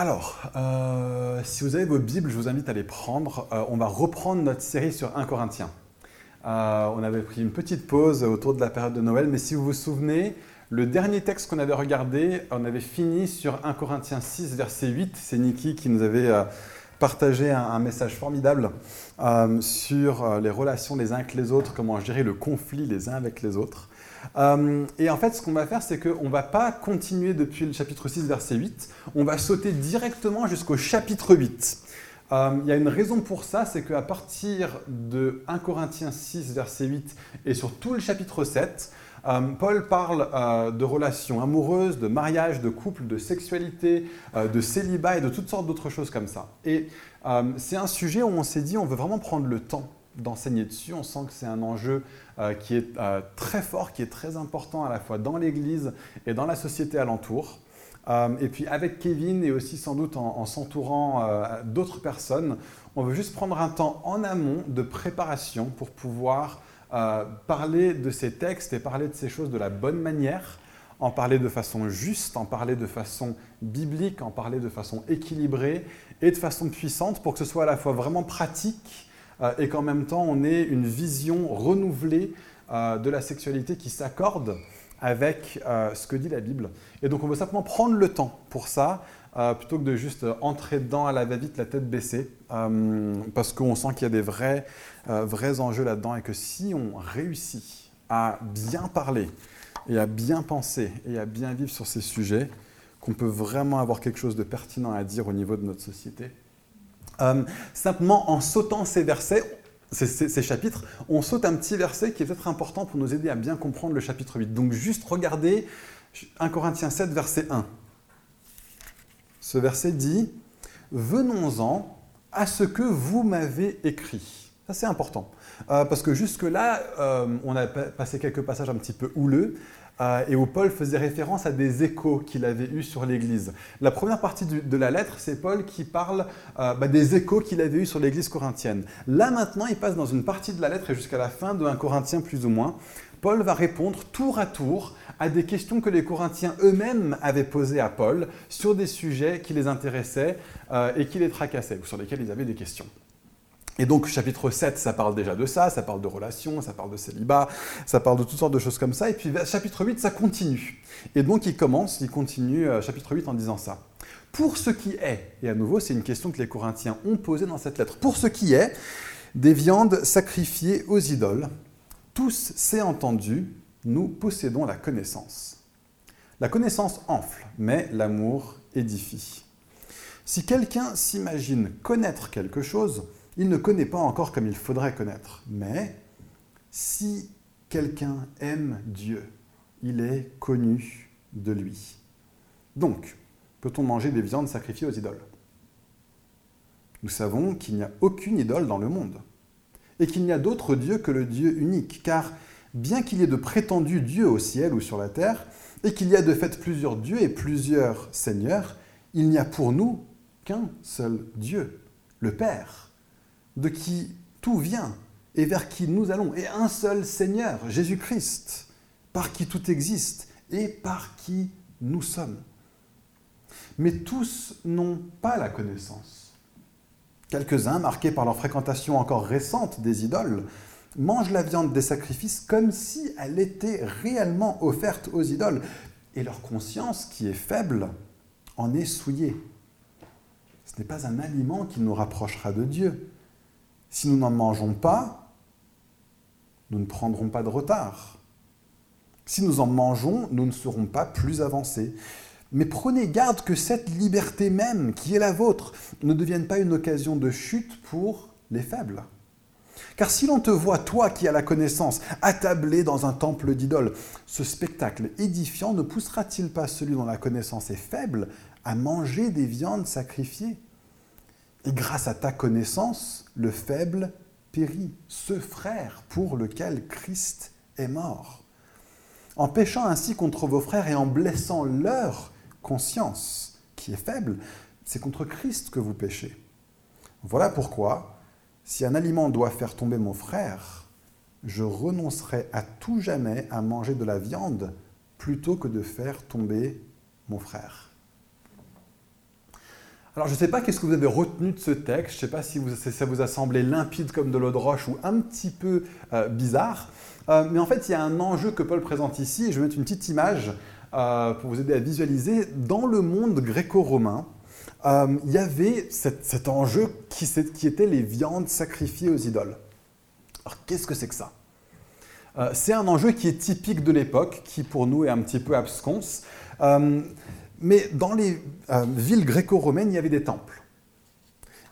Alors, euh, si vous avez vos Bibles, je vous invite à les prendre. Euh, on va reprendre notre série sur 1 Corinthiens. Euh, on avait pris une petite pause autour de la période de Noël, mais si vous vous souvenez, le dernier texte qu'on avait regardé, on avait fini sur 1 Corinthiens 6, verset 8. C'est Niki qui nous avait partagé un, message formidable sur les relations les uns avec les autres, comment gérer le conflit les uns avec les autres. Euh, et en fait, ce qu'on va faire, c'est qu'on ne va pas continuer depuis le chapitre 6, verset 8, on va sauter directement jusqu'au chapitre 8. Euh, il y a une raison pour ça, c'est qu'à partir de 1 Corinthiens 6, verset 8, et sur tout le chapitre 7, euh, Paul parle de relations amoureuses, de mariage, de couple, de sexualité, de célibat et de toutes sortes d'autres choses comme ça. Et c'est un sujet où on s'est dit on veut vraiment prendre le temps d'enseigner dessus. On sent que c'est un enjeu euh, qui est euh, très fort, qui est très important à la fois dans l'Église et dans la société alentour. Euh, et puis avec Kevin et aussi sans doute en, s'entourant d'autres personnes, on veut juste prendre un temps en amont de préparation pour pouvoir parler de ces textes et parler de ces choses de la bonne manière, en parler de façon juste, en parler de façon biblique, en parler de façon équilibrée et de façon puissante pour que ce soit à la fois vraiment pratique et qu'en même temps on ait une vision renouvelée euh, de la sexualité qui s'accorde avec euh, ce que dit la Bible. Et donc on veut simplement prendre le temps pour ça, plutôt que de juste entrer dedans à la va-vite, la tête baissée, parce qu'on sent qu'il y a des vrais, vrais enjeux là-dedans et que si on réussit à bien parler et à bien penser et à bien vivre sur ces sujets, qu'on peut vraiment avoir quelque chose de pertinent à dire au niveau de notre société, euh, simplement en sautant ces versets, ces, chapitres, on saute un petit verset qui est peut-être important pour nous aider à bien comprendre le chapitre 8. Donc juste regardez 1 Corinthiens 7, verset 1. Ce verset dit, Venons-en à ce que vous m'avez écrit. Ça c'est important. Euh, parce que jusque-là, euh, on a passé quelques passages un petit peu houleux. Et où Paul faisait référence à des échos qu'il avait eus sur l'Église. La première partie de la lettre, c'est Paul qui parle euh, bah, des échos qu'il avait eus sur l'Église corinthienne. Là maintenant, il passe dans une partie de la lettre et jusqu'à la fin de 1 Corinthien plus ou moins. Paul va répondre tour à tour à des questions que les Corinthiens eux-mêmes avaient posées à Paul sur des sujets qui les intéressaient euh, et qui les tracassaient, ou sur lesquels ils avaient des questions. Et donc, chapitre 7, ça parle déjà de ça, ça parle de relations, ça parle de célibat, ça parle de toutes sortes de choses comme ça. Et puis, chapitre 8, ça continue. Et donc, il commence, il continue, euh, chapitre 8, en disant ça. Pour ce qui est, et à nouveau, c'est une question que les Corinthiens ont posée dans cette lettre, pour ce qui est des viandes sacrifiées aux idoles, tous, c'est entendu, nous possédons la connaissance. La connaissance enfle, mais l'amour édifie. Si quelqu'un s'imagine connaître quelque chose, il ne connaît pas encore comme il faudrait connaître. Mais si quelqu'un aime Dieu, il est connu de lui. Donc, peut-on manger des viandes sacrifiées aux idoles? Nous savons qu'il n'y a aucune idole dans le monde, et qu'il n'y a d'autre Dieu que le Dieu unique, car bien qu'il y ait de prétendus dieux au ciel ou sur la terre, et qu'il y a de fait plusieurs dieux et plusieurs seigneurs, il n'y a pour nous qu'un seul Dieu, le Père de qui tout vient et vers qui nous allons, et un seul Seigneur, Jésus-Christ, par qui tout existe et par qui nous sommes. Mais tous n'ont pas la connaissance. Quelques-uns, marqués par leur fréquentation encore récente des idoles, mangent la viande des sacrifices comme si elle était réellement offerte aux idoles, et leur conscience, qui est faible, en est souillée. Ce n'est pas un aliment qui nous rapprochera de Dieu, si nous n'en mangeons pas, nous ne prendrons pas de retard. Si nous en mangeons, nous ne serons pas plus avancés. Mais prenez garde que cette liberté même, qui est la vôtre, ne devienne pas une occasion de chute pour les faibles. Car si l'on te voit, toi qui as la connaissance, attablé dans un temple d'idoles, ce spectacle édifiant ne poussera-t-il pas celui dont la connaissance est faible à manger des viandes sacrifiées et grâce à ta connaissance, le faible périt, ce frère pour lequel Christ est mort. En péchant ainsi contre vos frères et en blessant leur conscience, qui est faible, c'est contre Christ que vous péchez. Voilà pourquoi, si un aliment doit faire tomber mon frère, je renoncerai à tout jamais à manger de la viande plutôt que de faire tomber mon frère. Alors je ne sais pas qu'est-ce que vous avez retenu de ce texte, je ne sais pas si, ça vous a semblé limpide comme de l'eau de roche ou un petit peu euh, bizarre, euh, mais en fait il y a un enjeu que Paul présente ici, je vais mettre une petite image euh, pour vous aider à visualiser. Dans le monde gréco-romain, il y avait cet, enjeu qui, qui était les viandes sacrifiées aux idoles. Alors qu'est-ce que c'est que ça? C'est un enjeu qui est typique de l'époque, qui pour nous est un petit peu absconce. Mais dans les euh, villes gréco-romaines, il y avait des temples.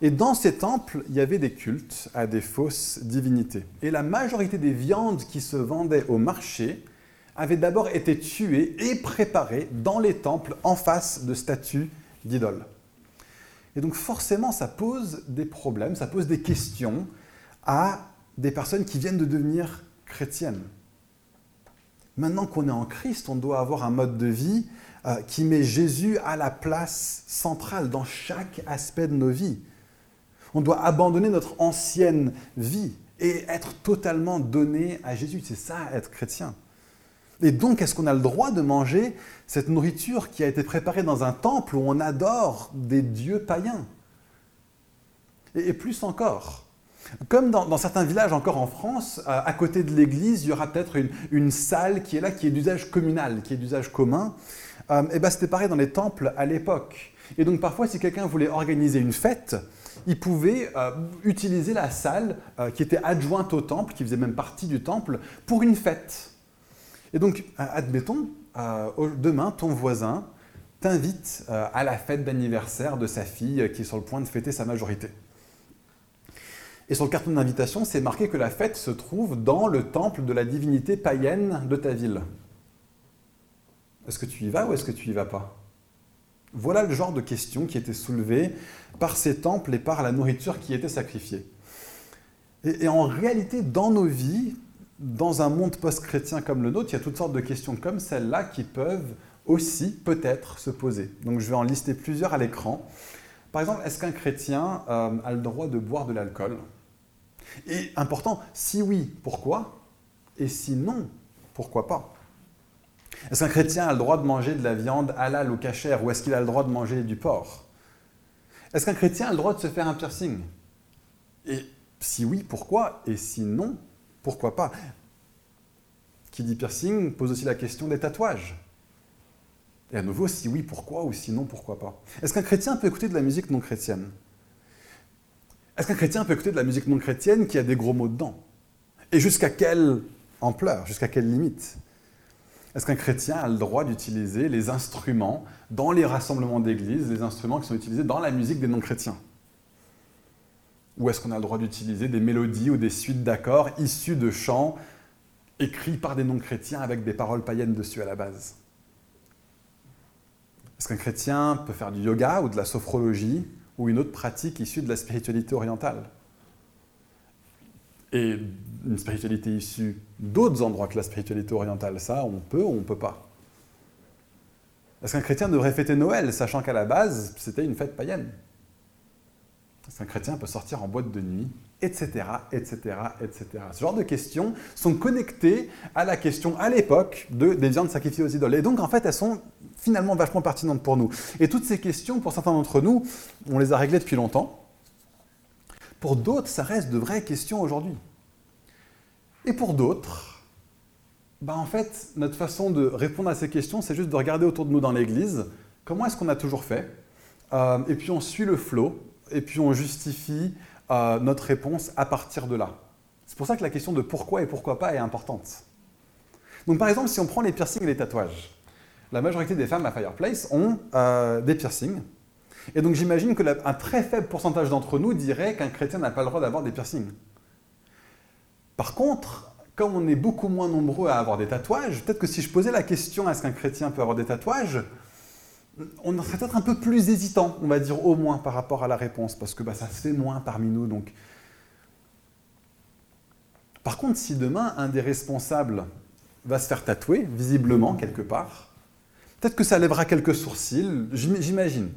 Et dans ces temples, il y avait des cultes à des fausses divinités. Et la majorité des viandes qui se vendaient au marché avaient d'abord été tuées et préparées dans les temples en face de statues d'idoles. Et donc forcément, ça pose des problèmes, ça pose des questions à des personnes qui viennent de devenir chrétiennes. Maintenant qu'on est en Christ, on doit avoir un mode de vie euh, qui met Jésus à la place centrale dans chaque aspect de nos vies. On doit abandonner notre ancienne vie et être totalement donné à Jésus. C'est ça, être chrétien. Et donc, est-ce qu'on a le droit de manger cette nourriture qui a été préparée dans un temple où on adore des dieux païens? Et, plus encore, comme dans, certains villages encore en France, euh, à côté de l'église, il y aura peut-être une, une, salle qui est là, qui est d'usage communal, qui est d'usage commun. Euh, et ben, c'était pareil dans les temples à l'époque. Et donc parfois, si quelqu'un voulait organiser une fête, il pouvait euh, utiliser la salle euh, qui était adjointe au temple, qui faisait même partie du temple, pour une fête. Et donc, admettons, demain, ton voisin t'invite à la fête d'anniversaire de sa fille qui est sur le point de fêter sa majorité. Et sur le carton d'invitation, c'est marqué que la fête se trouve dans le temple de la divinité païenne de ta ville. Est-ce que tu y vas ou est-ce que tu y vas pas? Voilà le genre de questions qui étaient soulevées par ces temples et par la nourriture qui était sacrifiée. Et, en réalité, dans nos vies, dans un monde post-chrétien comme le nôtre, il y a toutes sortes de questions comme celle-là qui peuvent aussi peut-être se poser. Donc je vais en lister plusieurs à l'écran. Par exemple, est-ce qu'un chrétien euh, a le droit de boire de l'alcool? Et important, si oui, pourquoi? Et si non, pourquoi pas? Est-ce qu'un chrétien a le droit de manger de la viande halal ou cachère ou est-ce qu'il a le droit de manger du porc? Est-ce qu'un chrétien a le droit de se faire un piercing? Et si oui, pourquoi? Et si non, pourquoi pas? Qui dit piercing pose aussi la question des tatouages. Et à nouveau, si oui, pourquoi? Ou sinon, pourquoi pas? Est-ce qu'un chrétien peut écouter de la musique non chrétienne? Est-ce qu'un chrétien peut écouter de la musique non chrétienne qui a des gros mots dedans? Et jusqu'à quelle ampleur? Jusqu'à quelle limite? Est-ce qu'un chrétien a le droit d'utiliser les instruments dans les rassemblements d'église, les instruments qui sont utilisés dans la musique des non-chrétiens? Ou est-ce qu'on a le droit d'utiliser des mélodies ou des suites d'accords issus de chants écrits par des non-chrétiens avec des paroles païennes dessus à la base? Est-ce qu'un chrétien peut faire du yoga ou de la sophrologie ou une autre pratique issue de la spiritualité orientale? Une spiritualité issue d'autres endroits que la spiritualité orientale, ça, on peut ou on ne peut pas. Est-ce qu'un chrétien devrait fêter Noël, sachant qu'à la base, c'était une fête païenne Est-ce qu'un chrétien peut sortir en boîte de nuit Etc., etc., etc. Ce genre de questions sont connectées à la question à l'époque de, des viandes sacrifiées aux idoles. Et donc, en fait, elles sont finalement vachement pertinentes pour nous. Et toutes ces questions, pour certains d'entre nous, on les a réglées depuis longtemps. Pour d'autres, ça reste de vraies questions aujourd'hui. Et pour d'autres, bah en fait, notre façon de répondre à ces questions, c'est juste de regarder autour de nous dans l'Église, comment est-ce qu'on a toujours fait, euh, et puis on suit le flot, et puis on justifie euh, notre réponse à partir de là. C'est pour ça que la question de pourquoi et pourquoi pas est importante. Donc par exemple, si on prend les piercings et les tatouages, la majorité des femmes à Fireplace ont euh, des piercings, et donc j'imagine qu'un très faible pourcentage d'entre nous dirait qu'un chrétien n'a pas le droit d'avoir des piercings. Par contre, comme on est beaucoup moins nombreux à avoir des tatouages, peut-être que si je posais la question est-ce qu'un chrétien peut avoir des tatouages, on serait peut-être un peu plus hésitant, on va dire au moins par rapport à la réponse, parce que bah, ça se fait moins parmi nous. Donc. Par contre, si demain un des responsables va se faire tatouer, visiblement quelque part, peut-être que ça lèvera quelques sourcils, j'imagine.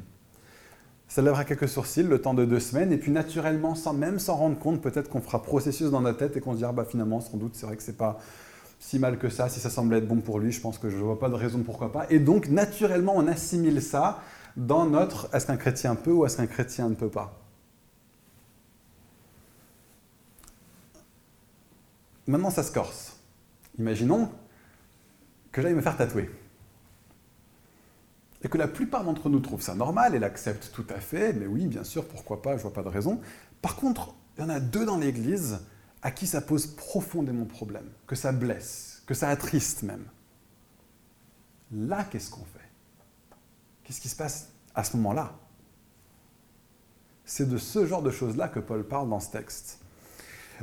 Ça lèvera quelques sourcils le temps de deux semaines, et puis naturellement, sans même s'en rendre compte, peut-être qu'on fera processus dans notre tête et qu'on se dira, bah finalement, sans doute, c'est vrai que c'est pas si mal que ça, si ça semble être bon pour lui, je pense que je ne vois pas de raison pourquoi pas. Et donc, naturellement, on assimile ça dans notre est-ce qu'un chrétien peut ou est-ce qu'un chrétien ne peut pas? Maintenant, ça se corse. Imaginons que j'aille me faire tatouer. Et que la plupart d'entre nous trouvent ça normal et l'acceptent tout à fait, mais oui, bien sûr, pourquoi pas, je vois pas de raison. Par contre, il y en a deux dans l'Église à qui ça pose profondément problème, que ça blesse, que ça attriste même. Là, qu'est-ce qu'on fait? Qu'est-ce qui se passe à ce moment-là? C'est de ce genre de choses-là que Paul parle dans ce texte.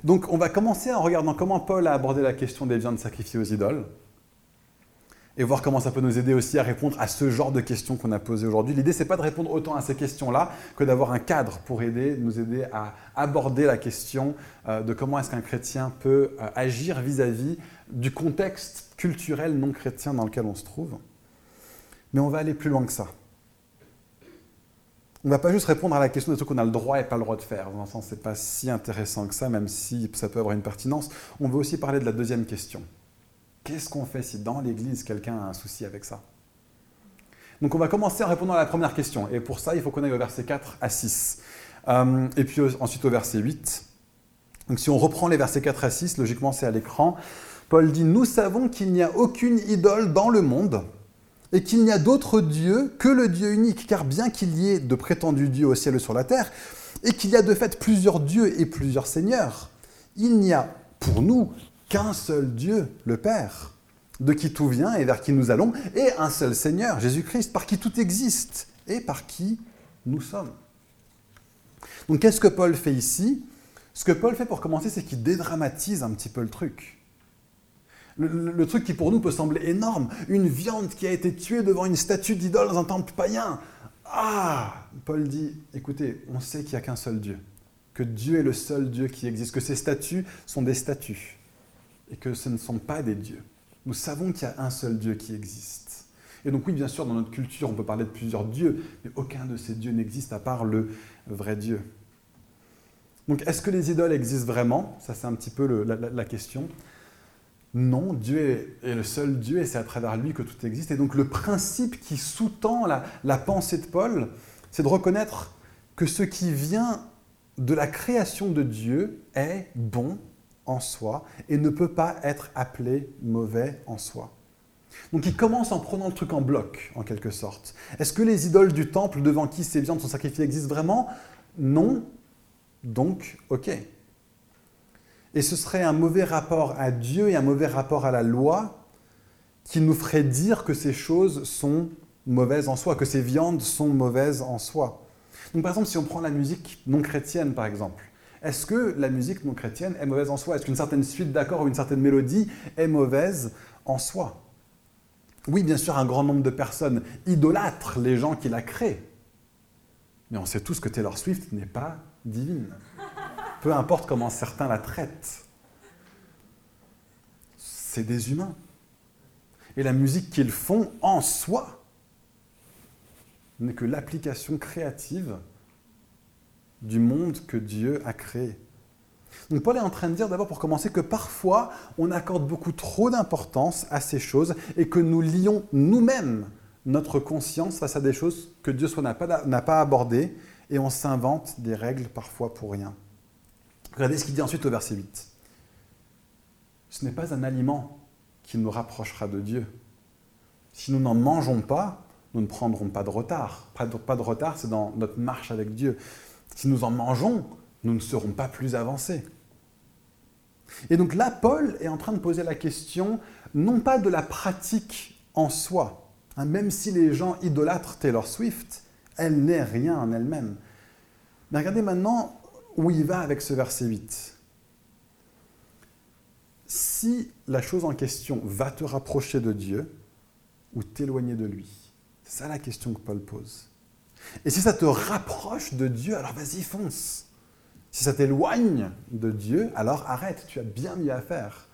Donc on va commencer en regardant comment Paul a abordé la question des viandes sacrifiées aux idoles et voir comment ça peut nous aider aussi à répondre à ce genre de questions qu'on a posées aujourd'hui. L'idée, c'est pas de répondre autant à ces questions-là que d'avoir un cadre pour aider, nous aider à aborder la question euh, de comment est-ce qu'un chrétien peut euh, agir vis-à-vis du contexte culturel non chrétien dans lequel on se trouve. Mais on va aller plus loin que ça. On ne va pas juste répondre à la question de ce qu'on a le droit et pas le droit de faire. Dans un sens, ce n'est pas si intéressant que ça, même si ça peut avoir une pertinence. On veut aussi parler de la deuxième question. Qu'est-ce qu'on fait si dans l'Église, quelqu'un a un souci avec ça? Donc on va commencer en répondant à la première question. Et pour ça, il faut qu'on aille au verset 4 à 6. Euh, et puis ensuite au verset 8. Donc si on reprend les versets 4 à 6, logiquement c'est à l'écran. Paul dit, nous savons qu'il n'y a aucune idole dans le monde et qu'il n'y a d'autre Dieu que le Dieu unique, car bien qu'il y ait de prétendus dieux au ciel et sur la terre, et qu'il y a de fait plusieurs dieux et plusieurs seigneurs, il n'y a pour nous qu'un seul Dieu, le Père, de qui tout vient et vers qui nous allons, et un seul Seigneur, Jésus-Christ, par qui tout existe et par qui nous sommes. Donc qu'est-ce que Paul fait ici? Ce que Paul fait pour commencer, c'est qu'il dédramatise un petit peu le truc. Le, truc qui pour nous peut sembler énorme, une viande qui a été tuée devant une statue d'idole dans un temple païen. Ah Paul dit, écoutez, on sait qu'il n'y a qu'un seul Dieu, que Dieu est le seul Dieu qui existe, que ces statues sont des statues, et que ce ne sont pas des dieux. Nous savons qu'il y a un seul Dieu qui existe. Et donc oui, bien sûr, dans notre culture, on peut parler de plusieurs dieux, mais aucun de ces dieux n'existe à part le vrai Dieu. Donc est-ce que les idoles existent vraiment? Ça, c'est un petit peu la question. Non, Dieu est, le seul Dieu et c'est à travers lui que tout existe. Et donc le principe qui sous-tend la, pensée de Paul, c'est de reconnaître que ce qui vient de la création de Dieu est bon en soi et ne peut pas être appelé mauvais en soi. Donc il commence en prenant le truc en bloc, en quelque sorte. Est-ce que les idoles du temple devant qui ces viandes sont sacrifiées existent vraiment? Non. Donc, ok. Et ce serait un mauvais rapport à Dieu et un mauvais rapport à la loi qui nous ferait dire que ces choses sont mauvaises en soi, que ces viandes sont mauvaises en soi. Donc par exemple, si on prend la musique non chrétienne, par exemple, est-ce que la musique non chrétienne est mauvaise en soi? Est-ce qu'une certaine suite d'accords ou une certaine mélodie est mauvaise en soi? Oui, bien sûr, un grand nombre de personnes idolâtrent les gens qui la créent. Mais on sait tous que Taylor Swift n'est pas divine peu importe comment certains la traitent. C'est des humains. Et la musique qu'ils font en soi n'est que l'application créative du monde que Dieu a créé. Donc Paul est en train de dire d'abord pour commencer que parfois on accorde beaucoup trop d'importance à ces choses et que nous lions nous-mêmes notre conscience face à des choses que Dieu soit n'a pas, pas abordées et on s'invente des règles parfois pour rien. Regardez ce qu'il dit ensuite au verset 8. Ce n'est pas un aliment qui nous rapprochera de Dieu. Si nous n'en mangeons pas, nous ne prendrons pas de retard. Pas de, retard, c'est dans notre marche avec Dieu. Si nous en mangeons, nous ne serons pas plus avancés. Et donc là, Paul est en train de poser la question, non pas de la pratique en soi, hein, même si les gens idolâtrent Taylor Swift, elle n'est rien en elle-même. Mais regardez maintenant où il va avec ce verset 8 Si la chose en question va te rapprocher de Dieu ou t'éloigner de lui, c'est ça la question que Paul pose. Et si ça te rapproche de Dieu, alors vas-y, fonce. Si ça t'éloigne de Dieu, alors arrête, tu as bien mieux à faire.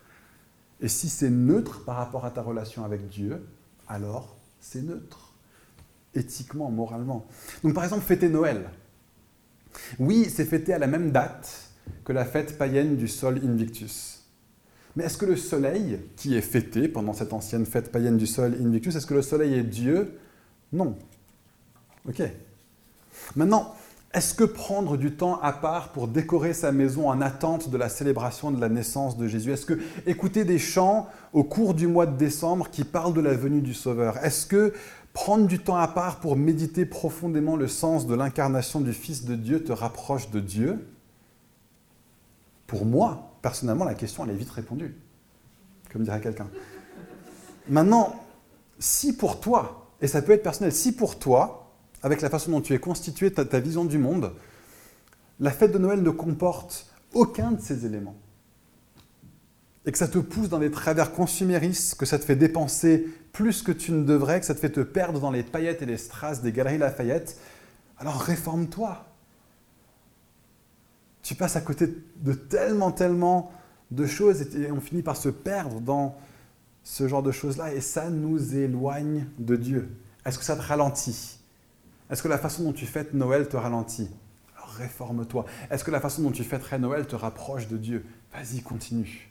Et si c'est neutre par rapport à ta relation avec Dieu, alors c'est neutre, éthiquement, moralement. Donc par exemple, fêter Noël. Oui, c'est fêté à la même date que la fête païenne du Sol Invictus. Mais est-ce que le soleil, qui est fêté pendant cette ancienne fête païenne du Sol Invictus, est-ce que le soleil est Dieu? Non. Ok. Maintenant, est-ce que prendre du temps à part pour décorer sa maison en attente de la célébration de la naissance de Jésus Est-ce que écouter des chants au cours du mois de décembre qui parlent de la venue du Sauveur Est-ce que prendre du temps à part pour méditer profondément le sens de l'incarnation du Fils de Dieu te rapproche de Dieu? Pour moi, personnellement, la question elle est vite répondue, comme dirait quelqu'un. Maintenant, si pour toi, et ça peut être personnel, si pour toi, avec la façon dont tu es constitué, ta, vision du monde, la fête de Noël ne comporte aucun de ces éléments. Et que ça te pousse dans des travers consuméristes, que ça te fait dépenser plus que tu ne devrais, que ça te fait te perdre dans les paillettes et les strass des galeries Lafayette, alors réforme-toi. Tu passes à côté de tellement, tellement de choses et on finit par se perdre dans ce genre de choses-là et ça nous éloigne de Dieu. Est-ce que ça te ralentit? Est-ce que la façon dont tu fêtes Noël te ralentit? Alors réforme-toi. Est-ce que la façon dont tu fêterais Noël te rapproche de Dieu? Vas-y, continue.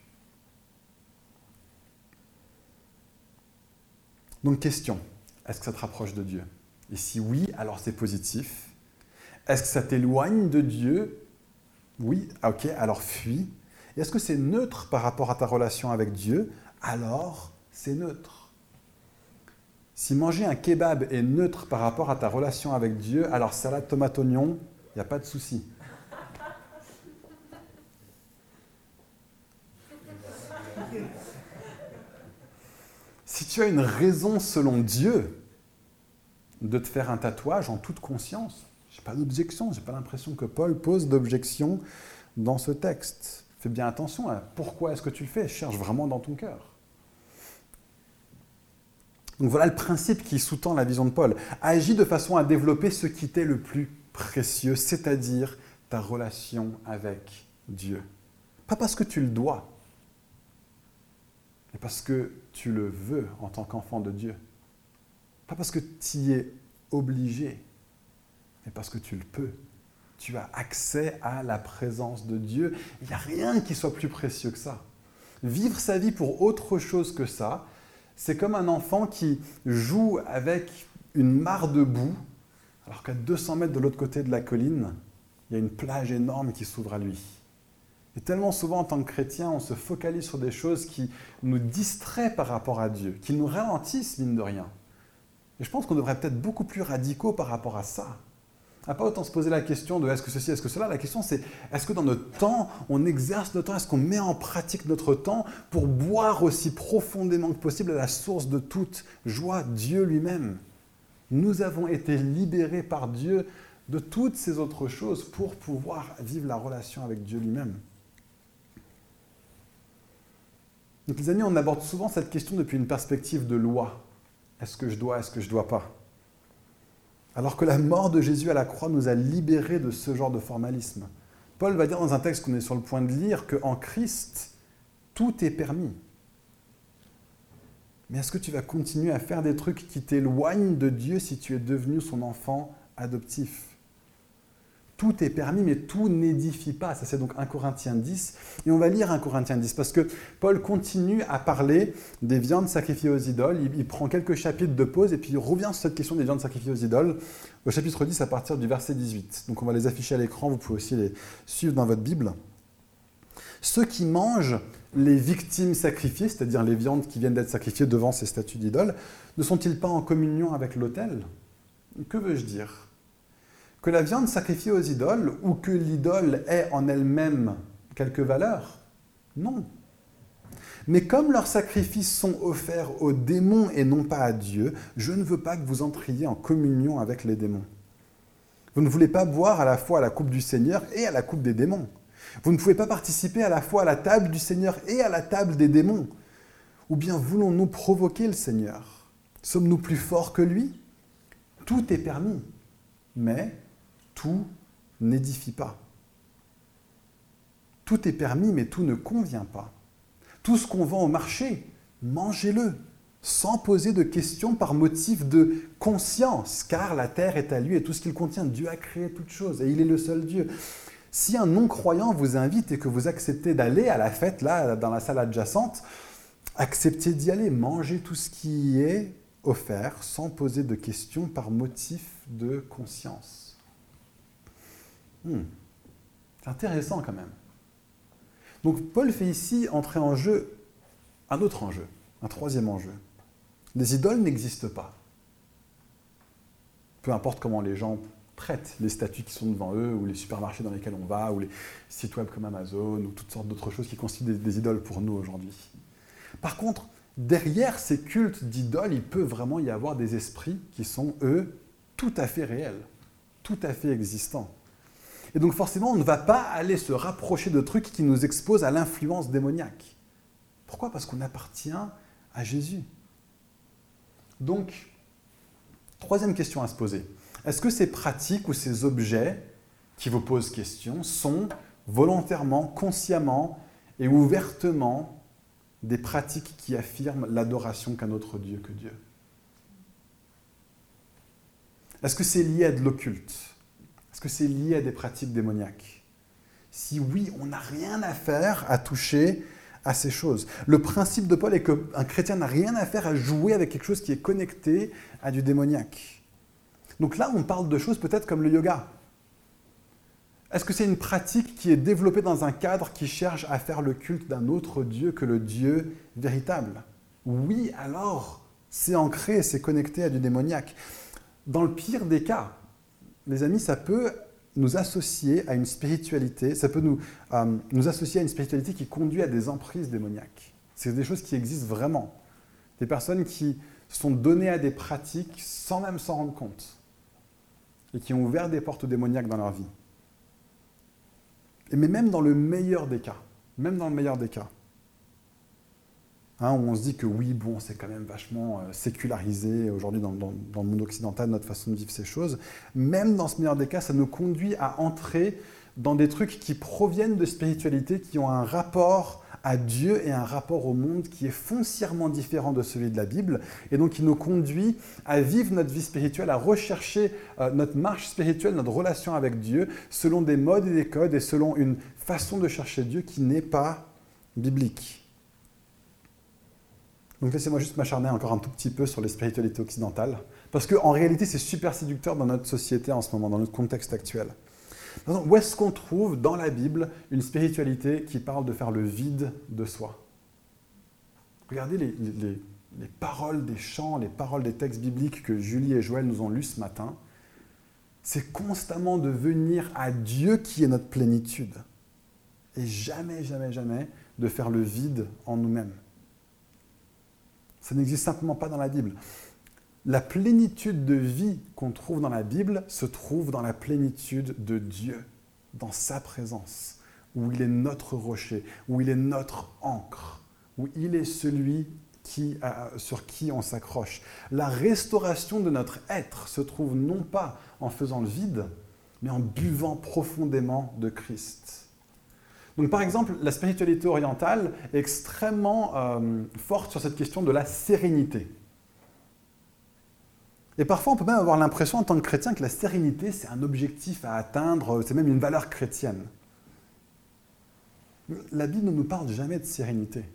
Donc question, est-ce que ça te rapproche de Dieu? Et si oui, alors c'est positif. Est-ce que ça t'éloigne de Dieu? Oui, ok, alors fuis. Est-ce que c'est neutre par rapport à ta relation avec Dieu? Alors c'est neutre. Si manger un kebab est neutre par rapport à ta relation avec Dieu, alors salade tomate oignon, il n'y a pas de souci. Si tu as une raison selon Dieu de te faire un tatouage en toute conscience, je n'ai pas d'objection, je n'ai pas l'impression que Paul pose d'objection dans ce texte. Fais bien attention à pourquoi est-ce que tu le fais, cherche vraiment dans ton cœur. Donc voilà le principe qui sous-tend la vision de Paul. Agis de façon à développer ce qui t'est le plus précieux, c'est-à-dire ta relation avec Dieu. Pas parce que tu le dois, mais parce que tu le veux en tant qu'enfant de Dieu. Pas parce que tu y es obligé, mais parce que tu le peux. Tu as accès à la présence de Dieu. Il n'y a rien qui soit plus précieux que ça. Vivre sa vie pour autre chose que ça, c'est comme un enfant qui joue avec une mare de boue, alors qu'à 200 mètres de l'autre côté de la colline, il y a une plage énorme qui s'ouvre à lui. Et tellement souvent, en tant que chrétien, on se focalise sur des choses qui nous distraient par rapport à Dieu, qui nous ralentissent, mine de rien. Et je pense qu'on devrait être peut-être beaucoup plus radicaux par rapport à ça n'a pas autant se poser la question de est-ce que ceci, est-ce que cela. La question c'est est-ce que dans notre temps, on exerce notre temps, est-ce qu'on met en pratique notre temps pour boire aussi profondément que possible à la source de toute joie, Dieu lui-même? Nous avons été libérés par Dieu de toutes ces autres choses pour pouvoir vivre la relation avec Dieu lui-même. Donc les amis, on aborde souvent cette question depuis une perspective de loi. Est-ce que je dois, est-ce que je ne dois pas? Alors que la mort de Jésus à la croix nous a libérés de ce genre de formalisme. Paul va dire dans un texte qu'on est sur le point de lire qu'en Christ, tout est permis. Mais est-ce que tu vas continuer à faire des trucs qui t'éloignent de Dieu si tu es devenu son enfant adoptif? Tout est permis, mais tout n'édifie pas. Ça, c'est donc 1 Corinthiens 10. Et on va lire 1 Corinthiens 10 parce que Paul continue à parler des viandes sacrifiées aux idoles. Il, prend quelques chapitres de pause et puis il revient sur cette question des viandes sacrifiées aux idoles au chapitre 10 à partir du verset 18. Donc on va les afficher à l'écran, vous pouvez aussi les suivre dans votre Bible. Ceux qui mangent les victimes sacrifiées, c'est-à-dire les viandes qui viennent d'être sacrifiées devant ces statues d'idoles, ne sont-ils pas en communion avec l'autel? Que veux-je dire? Que la viande sacrifiée aux idoles ou que l'idole ait en elle-même quelque valeur Non. Mais comme leurs sacrifices sont offerts aux démons et non pas à Dieu, je ne veux pas que vous entriez en communion avec les démons. Vous ne voulez pas boire à la fois à la coupe du Seigneur et à la coupe des démons. Vous ne pouvez pas participer à la fois à la table du Seigneur et à la table des démons. Ou bien voulons-nous provoquer le Seigneur? Sommes-nous plus forts que lui? Tout est permis, mais tout n'édifie pas. Tout est permis, mais tout ne convient pas. Tout ce qu'on vend au marché, mangez-le, sans poser de questions par motif de conscience, car la terre est à lui et tout ce qu'il contient. Dieu a créé toutes choses et il est le seul Dieu. Si un non-croyant vous invite et que vous acceptez d'aller à la fête, là, dans la salle adjacente, acceptez d'y aller, mangez tout ce qui est offert sans poser de questions par motif de conscience. Hmm. C'est intéressant quand même. Donc Paul fait ici entrer en jeu un autre enjeu, un troisième enjeu. Les idoles n'existent pas. Peu importe comment les gens traitent les statues qui sont devant eux, ou les supermarchés dans lesquels on va, ou les sites web comme Amazon, ou toutes sortes d'autres choses qui constituent des, idoles pour nous aujourd'hui. Par contre, derrière ces cultes d'idoles, il peut vraiment y avoir des esprits qui sont, eux, tout à fait réels, tout à fait existants. Et donc forcément, on ne va pas aller se rapprocher de trucs qui nous exposent à l'influence démoniaque. Pourquoi? Parce qu'on appartient à Jésus. Donc, troisième question à se poser. Est-ce que ces pratiques ou ces objets qui vous posent question sont volontairement, consciemment et ouvertement des pratiques qui affirment l'adoration qu'un autre Dieu que Dieu? Est-ce que c'est lié à de l'occulte? Est-ce que c'est lié à des pratiques démoniaques Si oui, on n'a rien à faire à toucher à ces choses. Le principe de Paul est qu'un chrétien n'a rien à faire à jouer avec quelque chose qui est connecté à du démoniaque. Donc là, on parle de choses peut-être comme le yoga. Est-ce que c'est une pratique qui est développée dans un cadre qui cherche à faire le culte d'un autre Dieu que le Dieu véritable? Oui, alors, c'est ancré, c'est connecté à du démoniaque. Dans le pire des cas, les amis, ça peut nous associer à une spiritualité, ça peut nous, euh, nous associer à une spiritualité qui conduit à des emprises démoniaques. C'est des choses qui existent vraiment. Des personnes qui sont données à des pratiques sans même s'en rendre compte et qui ont ouvert des portes démoniaques dans leur vie. Mais même dans le meilleur des cas, même dans le meilleur des cas, hein, où on se dit que oui, bon, c'est quand même vachement euh, sécularisé aujourd'hui dans, le monde occidental, notre façon de vivre ces choses, même dans ce meilleur des cas, ça nous conduit à entrer dans des trucs qui proviennent de spiritualité, qui ont un rapport à Dieu et un rapport au monde qui est foncièrement différent de celui de la Bible, et donc qui nous conduit à vivre notre vie spirituelle, à rechercher euh, notre marche spirituelle, notre relation avec Dieu, selon des modes et des codes, et selon une façon de chercher Dieu qui n'est pas biblique. Donc laissez-moi juste m'acharner encore un tout petit peu sur les spiritualités occidentales, parce qu'en réalité c'est super séducteur dans notre société en ce moment, dans notre contexte actuel. Où est-ce qu'on trouve dans la Bible une spiritualité qui parle de faire le vide de soi? Regardez les, paroles des chants, les paroles des textes bibliques que Julie et Joël nous ont lus ce matin. C'est constamment de venir à Dieu qui est notre plénitude. Et jamais, jamais, jamais de faire le vide en nous-mêmes. Ça n'existe simplement pas dans la Bible. La plénitude de vie qu'on trouve dans la Bible se trouve dans la plénitude de Dieu, dans sa présence, où il est notre rocher, où il est notre ancre, où il est celui sur qui on s'accroche. La restauration de notre être se trouve non pas en faisant le vide, mais en buvant profondément de Christ. Donc par exemple, la spiritualité orientale est extrêmement euh, forte sur cette question de la sérénité. Et parfois, on peut même avoir l'impression en tant que chrétien que la sérénité, c'est un objectif à atteindre, c'est même une valeur chrétienne. La Bible ne nous parle jamais de sérénité.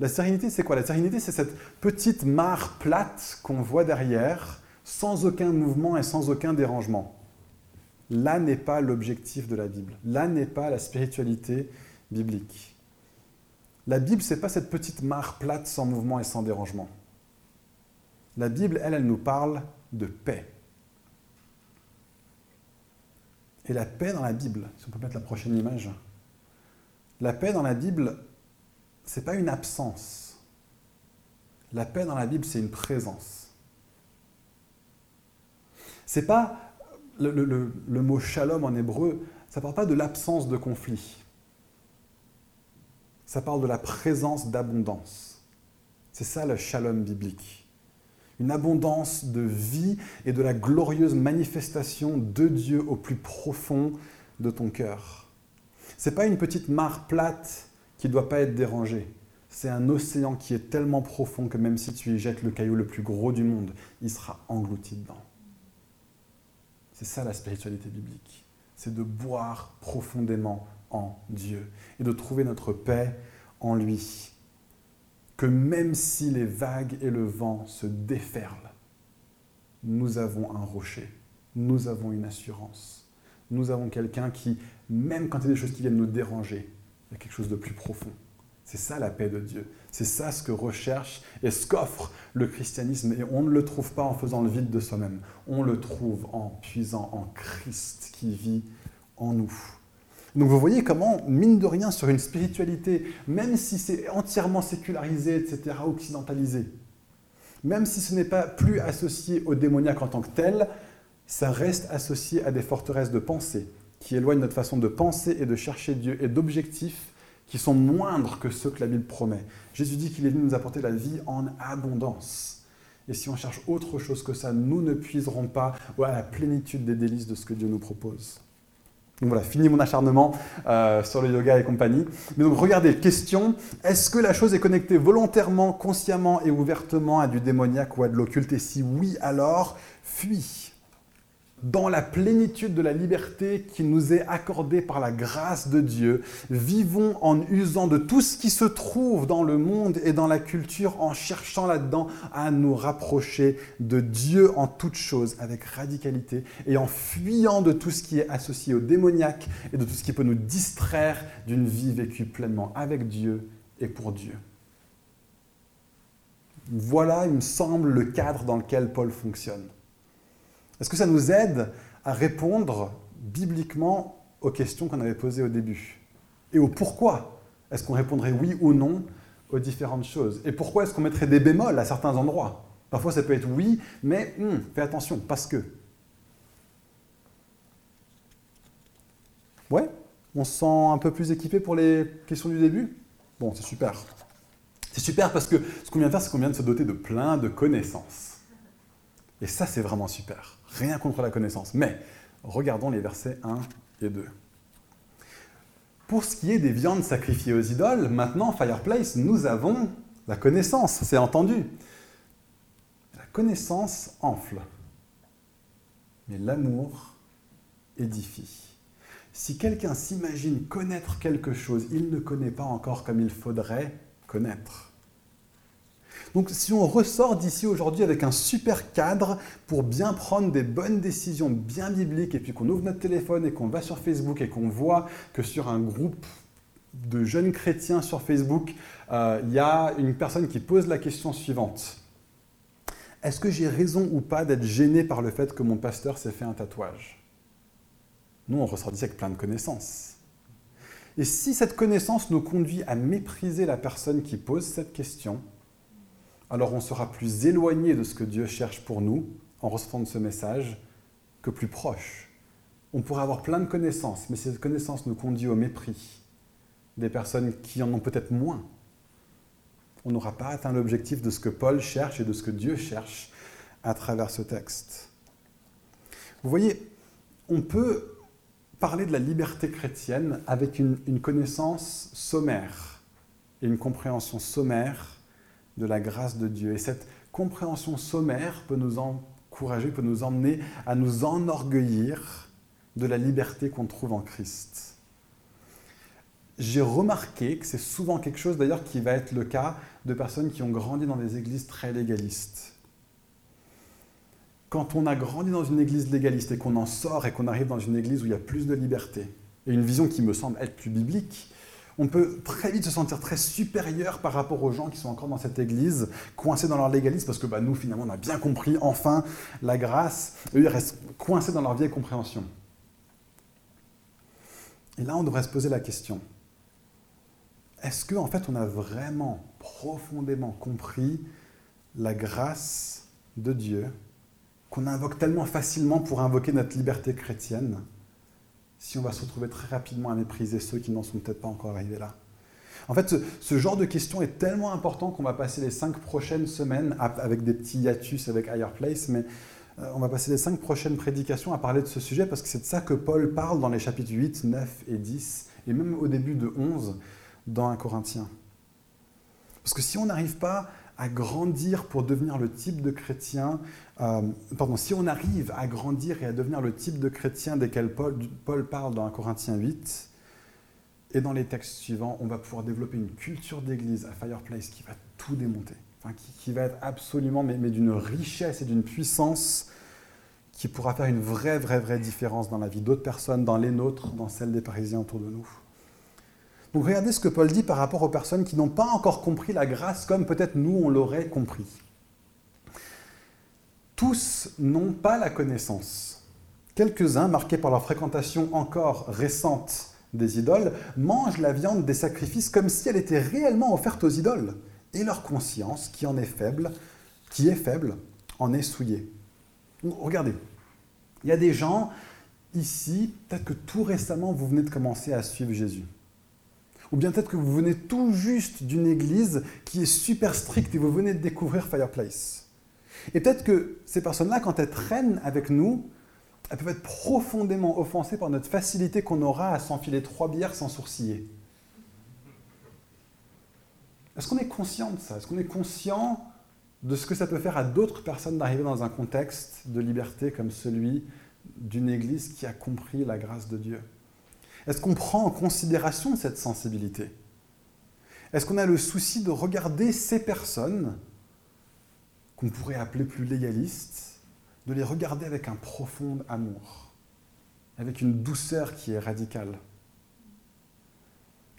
La sérénité, c'est quoi? La sérénité, c'est cette petite mare plate qu'on voit derrière, sans aucun mouvement et sans aucun dérangement. Là n'est pas l'objectif de la Bible. Là n'est pas la spiritualité biblique. La Bible, c'est pas cette petite mare plate sans mouvement et sans dérangement. La Bible, elle, elle nous parle de paix. Et la paix dans la Bible, si on peut mettre la prochaine image, la paix dans la Bible, ce n'est pas une absence. La paix dans la Bible, c'est une présence. C'est pas le, mot shalom en hébreu, ça ne parle pas de l'absence de conflit. Ça parle de la présence d'abondance. C'est ça le shalom biblique une abondance de vie et de la glorieuse manifestation de Dieu au plus profond de ton cœur. Ce n'est pas une petite mare plate qui ne doit pas être dérangée. C'est un océan qui est tellement profond que même si tu y jettes le caillou le plus gros du monde, il sera englouti dedans. C'est ça la spiritualité biblique. C'est de boire profondément en Dieu et de trouver notre paix en lui. que même si les vagues et le vent se déferlent, nous avons un rocher, nous avons une assurance, nous avons quelqu'un qui, même quand il y a des choses qui viennent nous déranger, il y a quelque chose de plus profond. C'est ça la paix de Dieu. C'est ça ce que recherche et ce qu'offre le christianisme. Et on ne le trouve pas en faisant le vide de soi-même. On le trouve en puisant en Christ qui vit en nous. Donc vous voyez comment, mine de rien, sur une spiritualité, même si c'est entièrement sécularisé, etc., occidentalisé, même si ce n'est pas plus associé au démoniaque en tant que tel, ça reste associé à des forteresses de pensée qui éloignent notre façon de penser et de chercher Dieu et d'objectifs qui sont moindres que ceux que la Bible promet. Jésus dit qu'il est venu nous apporter la vie en abondance. Et si on cherche autre chose que ça, nous ne puiserons pas à la plénitude des délices de ce que Dieu nous propose. Donc voilà, fini mon acharnement euh, sur le yoga et compagnie. Mais donc regardez, question, est-ce que la chose est connectée volontairement, consciemment et ouvertement à du démoniaque ou à de l'occulte? Et si oui, alors fuis dans la plénitude de la liberté qui nous est accordée par la grâce de Dieu, vivons en usant de tout ce qui se trouve dans le monde et dans la culture, en cherchant là-dedans à nous rapprocher de Dieu en toutes choses avec radicalité et en fuyant de tout ce qui est associé au démoniaque et de tout ce qui peut nous distraire d'une vie vécue pleinement avec Dieu et pour Dieu. Voilà, il me semble, le cadre dans lequel Paul fonctionne. Est-ce que ça nous aide à répondre bibliquement aux questions qu'on avait posées au début Et au pourquoi Est-ce qu'on répondrait oui ou non aux différentes choses Et pourquoi est-ce qu'on mettrait des bémols à certains endroits Parfois ça peut être oui, mais hum, fais attention, parce que. Ouais On se sent un peu plus équipé pour les questions du début? Bon, c'est super. C'est super parce que ce qu'on vient de faire, c'est qu'on vient de se doter de plein de connaissances. Et ça, c'est vraiment super. Rien contre la connaissance. Mais regardons les versets 1 et 2. Pour ce qui est des viandes sacrifiées aux idoles, maintenant, Fireplace, nous avons la connaissance, c'est entendu. La connaissance enfle, mais l'amour édifie. Si quelqu'un s'imagine connaître quelque chose, il ne connaît pas encore comme il faudrait connaître. Donc si on ressort d'ici aujourd'hui avec un super cadre pour bien prendre des bonnes décisions bien bibliques, et puis qu'on ouvre notre téléphone et qu'on va sur Facebook et qu'on voit que sur un groupe de jeunes chrétiens sur Facebook, euh, il y a une personne qui pose la question suivante. Est-ce que j'ai raison ou pas d'être gêné par le fait que mon pasteur s'est fait un tatouage? Nous, on ressort d'ici avec plein de connaissances. Et si cette connaissance nous conduit à mépriser la personne qui pose cette question, alors on sera plus éloigné de ce que Dieu cherche pour nous en recevant ce message que plus proche. On pourrait avoir plein de connaissances, mais cette connaissance nous conduit au mépris des personnes qui en ont peut-être moins, on n'aura pas atteint l'objectif de ce que Paul cherche et de ce que Dieu cherche à travers ce texte. Vous voyez, on peut parler de la liberté chrétienne avec une, une connaissance sommaire et une compréhension sommaire de la grâce de Dieu. Et cette compréhension sommaire peut nous encourager, peut nous emmener à nous enorgueillir de la liberté qu'on trouve en Christ. J'ai remarqué que c'est souvent quelque chose d'ailleurs qui va être le cas de personnes qui ont grandi dans des églises très légalistes. Quand on a grandi dans une église légaliste et qu'on en sort et qu'on arrive dans une église où il y a plus de liberté, et une vision qui me semble être plus biblique, on peut très vite se sentir très supérieur par rapport aux gens qui sont encore dans cette église, coincés dans leur légalisme, parce que bah, nous, finalement, on a bien compris, enfin, la grâce. Eux, ils restent coincés dans leur vieille compréhension. Et là, on devrait se poser la question, est-ce qu'en en fait, on a vraiment profondément compris la grâce de Dieu qu'on invoque tellement facilement pour invoquer notre liberté chrétienne? Si on va se retrouver très rapidement à mépriser ceux qui n'en sont peut-être pas encore arrivés là En fait, ce, genre de question est tellement important qu'on va passer les cinq prochaines semaines, avec des petits hiatus avec Higher Place, mais euh, on va passer les cinq prochaines prédications à parler de ce sujet parce que c'est de ça que Paul parle dans les chapitres 8, 9 et 10, et même au début de 11 dans 1 Corinthiens. Parce que si on n'arrive pas à grandir pour devenir le type de chrétien, euh, pardon, si on arrive à grandir et à devenir le type de chrétien desquels Paul, Paul parle dans 1 Corinthiens 8, Et dans les textes suivants, on va pouvoir développer une culture d'église à Fireplace qui va tout démonter, qui, va être absolument, mais, mais d'une richesse et d'une puissance qui pourra faire une vraie, vraie, vraie différence dans la vie d'autres personnes, dans les nôtres, dans celle des Parisiens autour de nous. Regardez ce que Paul dit par rapport aux personnes qui n'ont pas encore compris la grâce comme peut-être nous on l'aurait compris. Tous n'ont pas la connaissance. Quelques-uns, marqués par leur fréquentation encore récente des idoles, mangent la viande des sacrifices comme si elle était réellement offerte aux idoles, et leur conscience, qui en est faible, qui est faible, en est souillée. Regardez, il y a des gens ici, peut-être que tout récemment, vous venez de commencer à suivre Jésus. Ou bien peut-être que vous venez tout juste d'une église qui est super stricte et vous venez de découvrir Fireplace. Et peut-être que ces personnes-là, quand elles traînent avec nous, elles peuvent être profondément offensées par notre facilité qu'on aura à s'enfiler trois bières sans sourciller. Est-ce qu'on est conscient de ça? Est-ce qu'on est conscient de ce que ça peut faire à d'autres personnes d'arriver dans un contexte de liberté comme celui d'une Église qui a compris la grâce de Dieu? Est-ce qu'on prend en considération cette sensibilité? Est-ce qu'on a le souci de regarder ces personnes qu'on pourrait appeler plus légalistes, de les regarder avec un profond amour, avec une douceur qui est radicale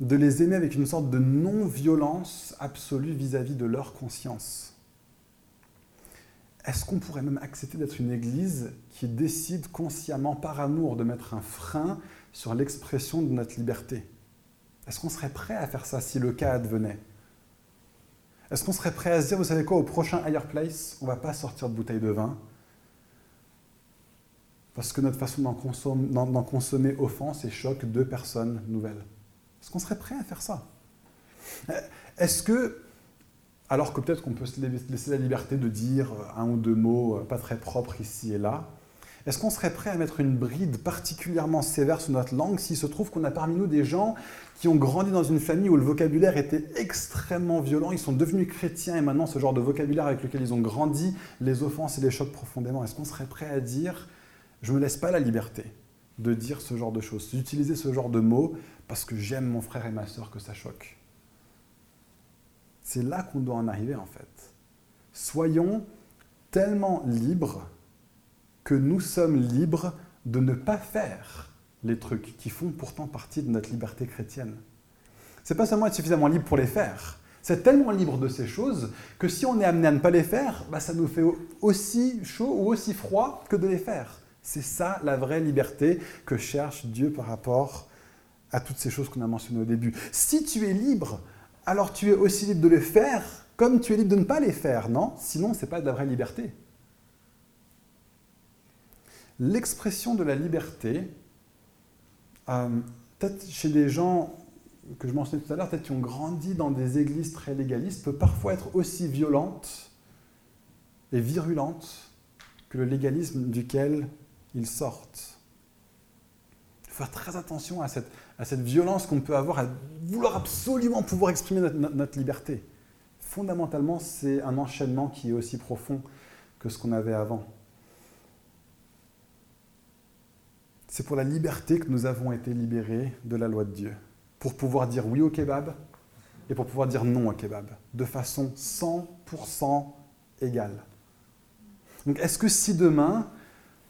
de les aimer avec une sorte de non-violence absolue vis-à-vis de leur conscience? Est-ce qu'on pourrait même accepter d'être une Église qui décide consciemment, par amour, de mettre un frein sur l'expression de notre liberté. Est-ce qu'on serait prêt à faire ça si le cas advenait? Est-ce qu'on serait prêt à se dire, vous savez quoi, au prochain Higher Place, on ne va pas sortir de bouteille de vin? Parce que notre façon d'en consommer, offense et choque deux personnes nouvelles. Est-ce qu'on serait prêt à faire ça? Est-ce que alors que peut-être qu'on peut se laisser la liberté de dire un ou deux mots euh, pas très propres ici et là. Est-ce qu'on serait prêt à mettre une bride particulièrement sévère sur notre langue s'il se trouve qu'on a parmi nous des gens qui ont grandi dans une famille où le vocabulaire était extrêmement violent, ils sont devenus chrétiens et maintenant ce genre de vocabulaire avec lequel ils ont grandi les offense et les choque profondément Est-ce qu'on serait prêt à dire je ne me laisse pas la liberté de dire ce genre de choses, d'utiliser ce genre de mots parce que j'aime mon frère et ma soeur que ça choque? C'est là qu'on doit en arriver en fait. Soyons tellement libres que nous sommes libres de ne pas faire les trucs qui font pourtant partie de notre liberté chrétienne. C'est pas seulement être suffisamment libre pour les faire, c'est tellement libre de ces choses que si on est amené à ne pas les faire, bah ça nous fait aussi chaud ou aussi froid que de les faire. C'est ça la vraie liberté que cherche Dieu par rapport à toutes ces choses qu'on a mentionnées au début. Si tu es libre alors tu es aussi libre de les faire comme tu es libre de ne pas les faire, non? Sinon, ce n'est pas de la vraie liberté. L'expression de la liberté, euh, peut-être chez des gens que je mentionnais tout à l'heure, peut-être qui ont grandi dans des églises très légalistes, peut parfois être aussi violente et virulente que le légalisme duquel ils sortent. Il faut faire très attention à cette, à cette violence qu'on peut avoir à vouloir absolument pouvoir exprimer notre, liberté. Fondamentalement, c'est un enchaînement qui est aussi profond que ce qu'on avait avant. C'est pour la liberté que nous avons été libérés de la loi de Dieu. Pour pouvoir dire oui au kebab et pour pouvoir dire non au kebab. De façon 100% égale. Donc est-ce que si demain,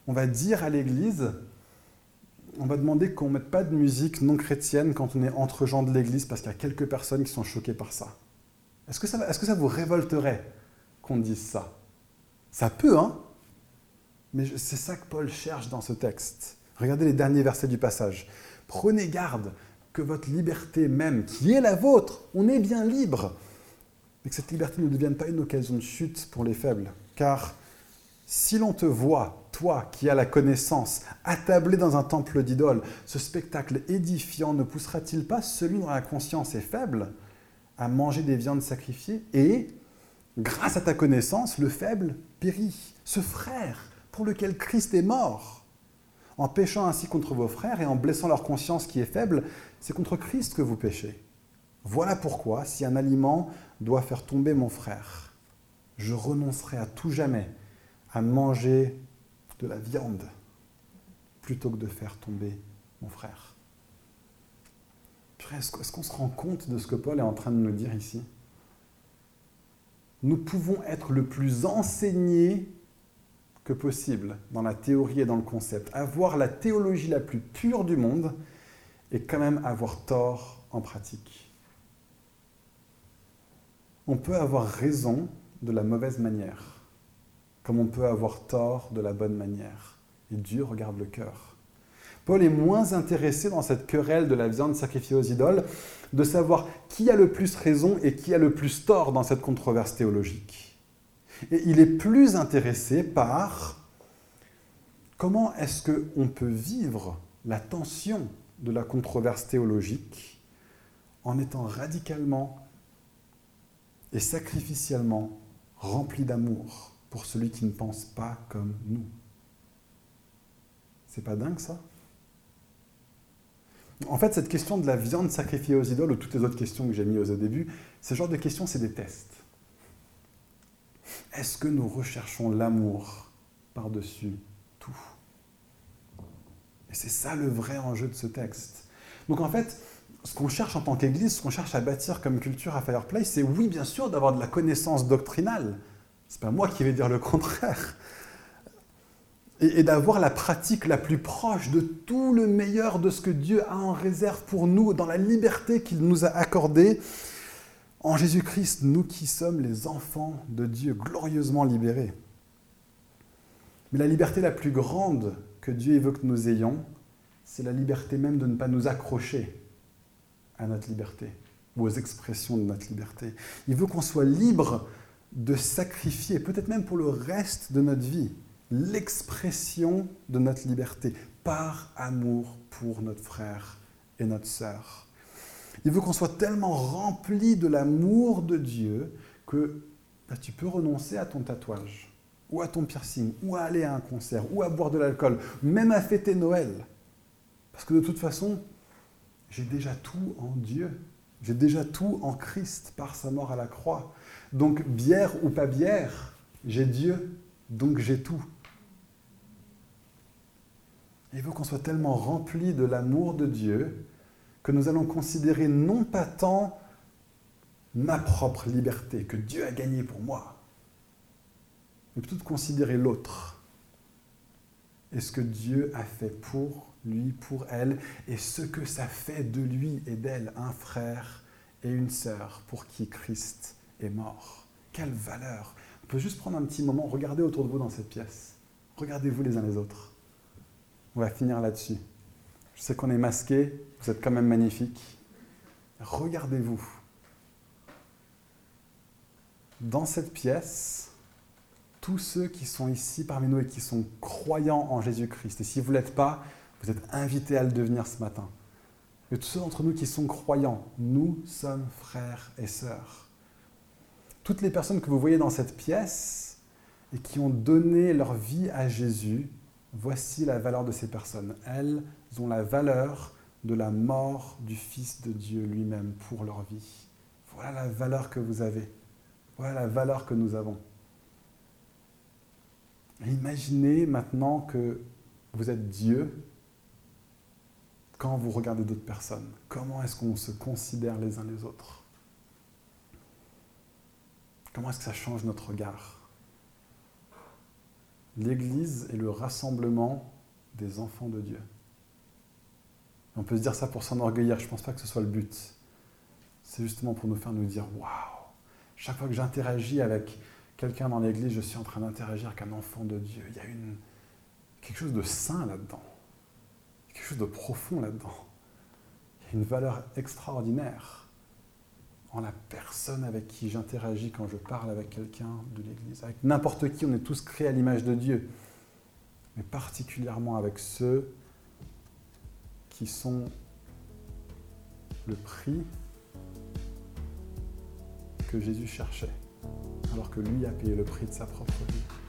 on va dire à l'Église, on va demander qu'on ne mette pas de musique non chrétienne quand on est entre gens de l'Église parce qu'il y a quelques personnes qui sont choquées par ça? Est-ce que, ça, est-ce que ça vous révolterait qu'on dise ça? Ça peut, hein? Mais c'est ça que Paul cherche dans ce texte. Regardez les derniers versets du passage. Prenez garde que votre liberté même, qui est la vôtre, on est bien libre, mais que cette liberté ne devienne pas une occasion de chute pour les faibles. Car si l'on te voit toi qui as la connaissance, attablé dans un temple d'idole, ce spectacle édifiant ne poussera-t-il pas celui dont la conscience est faible à manger des viandes sacrifiées Et, grâce à ta connaissance, le faible périt, ce frère pour lequel Christ est mort? En péchant ainsi contre vos frères et en blessant leur conscience qui est faible, c'est contre Christ que vous péchez. Voilà pourquoi, si un aliment doit faire tomber mon frère, je renoncerai à tout jamais à manger de la viande plutôt que de faire tomber mon frère. Est-ce qu'on se rend compte de ce que Paul est en train de nous dire ici? Nous pouvons être le plus enseigné que possible dans la théorie et dans le concept, avoir la théologie la plus pure du monde et quand même avoir tort en pratique. On peut avoir raison de la mauvaise manière, comme on peut avoir tort de la bonne manière. Et Dieu regarde le cœur. Paul est moins intéressé dans cette querelle de la viande sacrifiée aux idoles de savoir qui a le plus raison et qui a le plus tort dans cette controverse théologique. Et il est plus intéressé par comment est-ce qu'on peut vivre la tension de la controverse théologique en étant radicalement et sacrificiellement rempli d'amour pour celui qui ne pense pas comme nous. C'est pas dingue ça? En fait, cette question de la viande sacrifiée aux idoles ou toutes les autres questions que j'ai mises au début, ce genre de questions, c'est des tests. Est-ce que nous recherchons l'amour par-dessus tout? Et c'est ça le vrai enjeu de ce texte. Donc en fait, ce qu'on cherche en tant qu'Église, ce qu'on cherche à bâtir comme culture à Fireplace, c'est oui, bien sûr, d'avoir de la connaissance doctrinale. C'est pas moi qui vais dire le contraire. Et, et d'avoir la pratique la plus proche de tout le meilleur de ce que Dieu a en réserve pour nous, dans la liberté qu'il nous a accordée en Jésus-Christ, nous qui sommes les enfants de Dieu, glorieusement libérés. Mais la liberté la plus grande que Dieu veut que nous ayons, c'est la liberté même de ne pas nous accrocher à notre liberté ou aux expressions de notre liberté. Il veut qu'on soit libre de sacrifier, peut-être même pour le reste de notre vie, l'expression de notre liberté par amour pour notre frère et notre sœur. Il veut qu'on soit tellement rempli de l'amour de Dieu que bah, tu peux renoncer à ton tatouage, ou à ton piercing, ou à aller à un concert, ou à boire de l'alcool, même à fêter Noël. Parce que de toute façon, j'ai déjà tout en Dieu. J'ai déjà tout en Christ par sa mort à la croix. Donc, bière ou pas bière, j'ai Dieu, donc j'ai tout. Il veut qu'on soit tellement rempli de l'amour de Dieu que nous allons considérer non pas tant ma propre liberté que Dieu a gagnée pour moi, mais plutôt de considérer l'autre et ce que Dieu a fait pour lui, pour elle, et ce que ça fait de lui et d'elle un frère et une sœur pour qui Christ est mort. Quelle valeur On peut juste prendre un petit moment, regardez autour de vous dans cette pièce. Regardez-vous les uns les autres. On va finir là-dessus. Je sais qu'on est masqué, vous êtes quand même magnifique. Regardez-vous. Dans cette pièce, tous ceux qui sont ici parmi nous et qui sont croyants en Jésus-Christ, et si vous ne l'êtes pas, vous êtes invités à le devenir ce matin. Et tous ceux d'entre nous qui sont croyants, nous sommes frères et sœurs. Toutes les personnes que vous voyez dans cette pièce et qui ont donné leur vie à Jésus, voici la valeur de ces personnes. Elles ont la valeur de la mort du Fils de Dieu lui-même pour leur vie. Voilà la valeur que vous avez. Voilà la valeur que nous avons. imaginez maintenant que vous êtes Dieu quand vous regardez d'autres personnes. Comment est-ce qu'on se considère les uns les autres? Comment est-ce que ça change notre regard? L'Église est le rassemblement des enfants de Dieu. On peut se dire ça pour s'enorgueillir, je ne pense pas que ce soit le but. C'est justement pour nous faire nous dire waouh Chaque fois que j'interagis avec quelqu'un dans l'église, je suis en train d'interagir avec un enfant de Dieu. Il y a une, quelque chose de saint là-dedans, quelque chose de profond là-dedans. Il y a une valeur extraordinaire en la personne avec qui j'interagis quand je parle avec quelqu'un de l'église. Avec n'importe qui, on est tous créés à l'image de Dieu, mais particulièrement avec ceux qui sont le prix que Jésus cherchait, alors que lui a payé le prix de sa propre vie.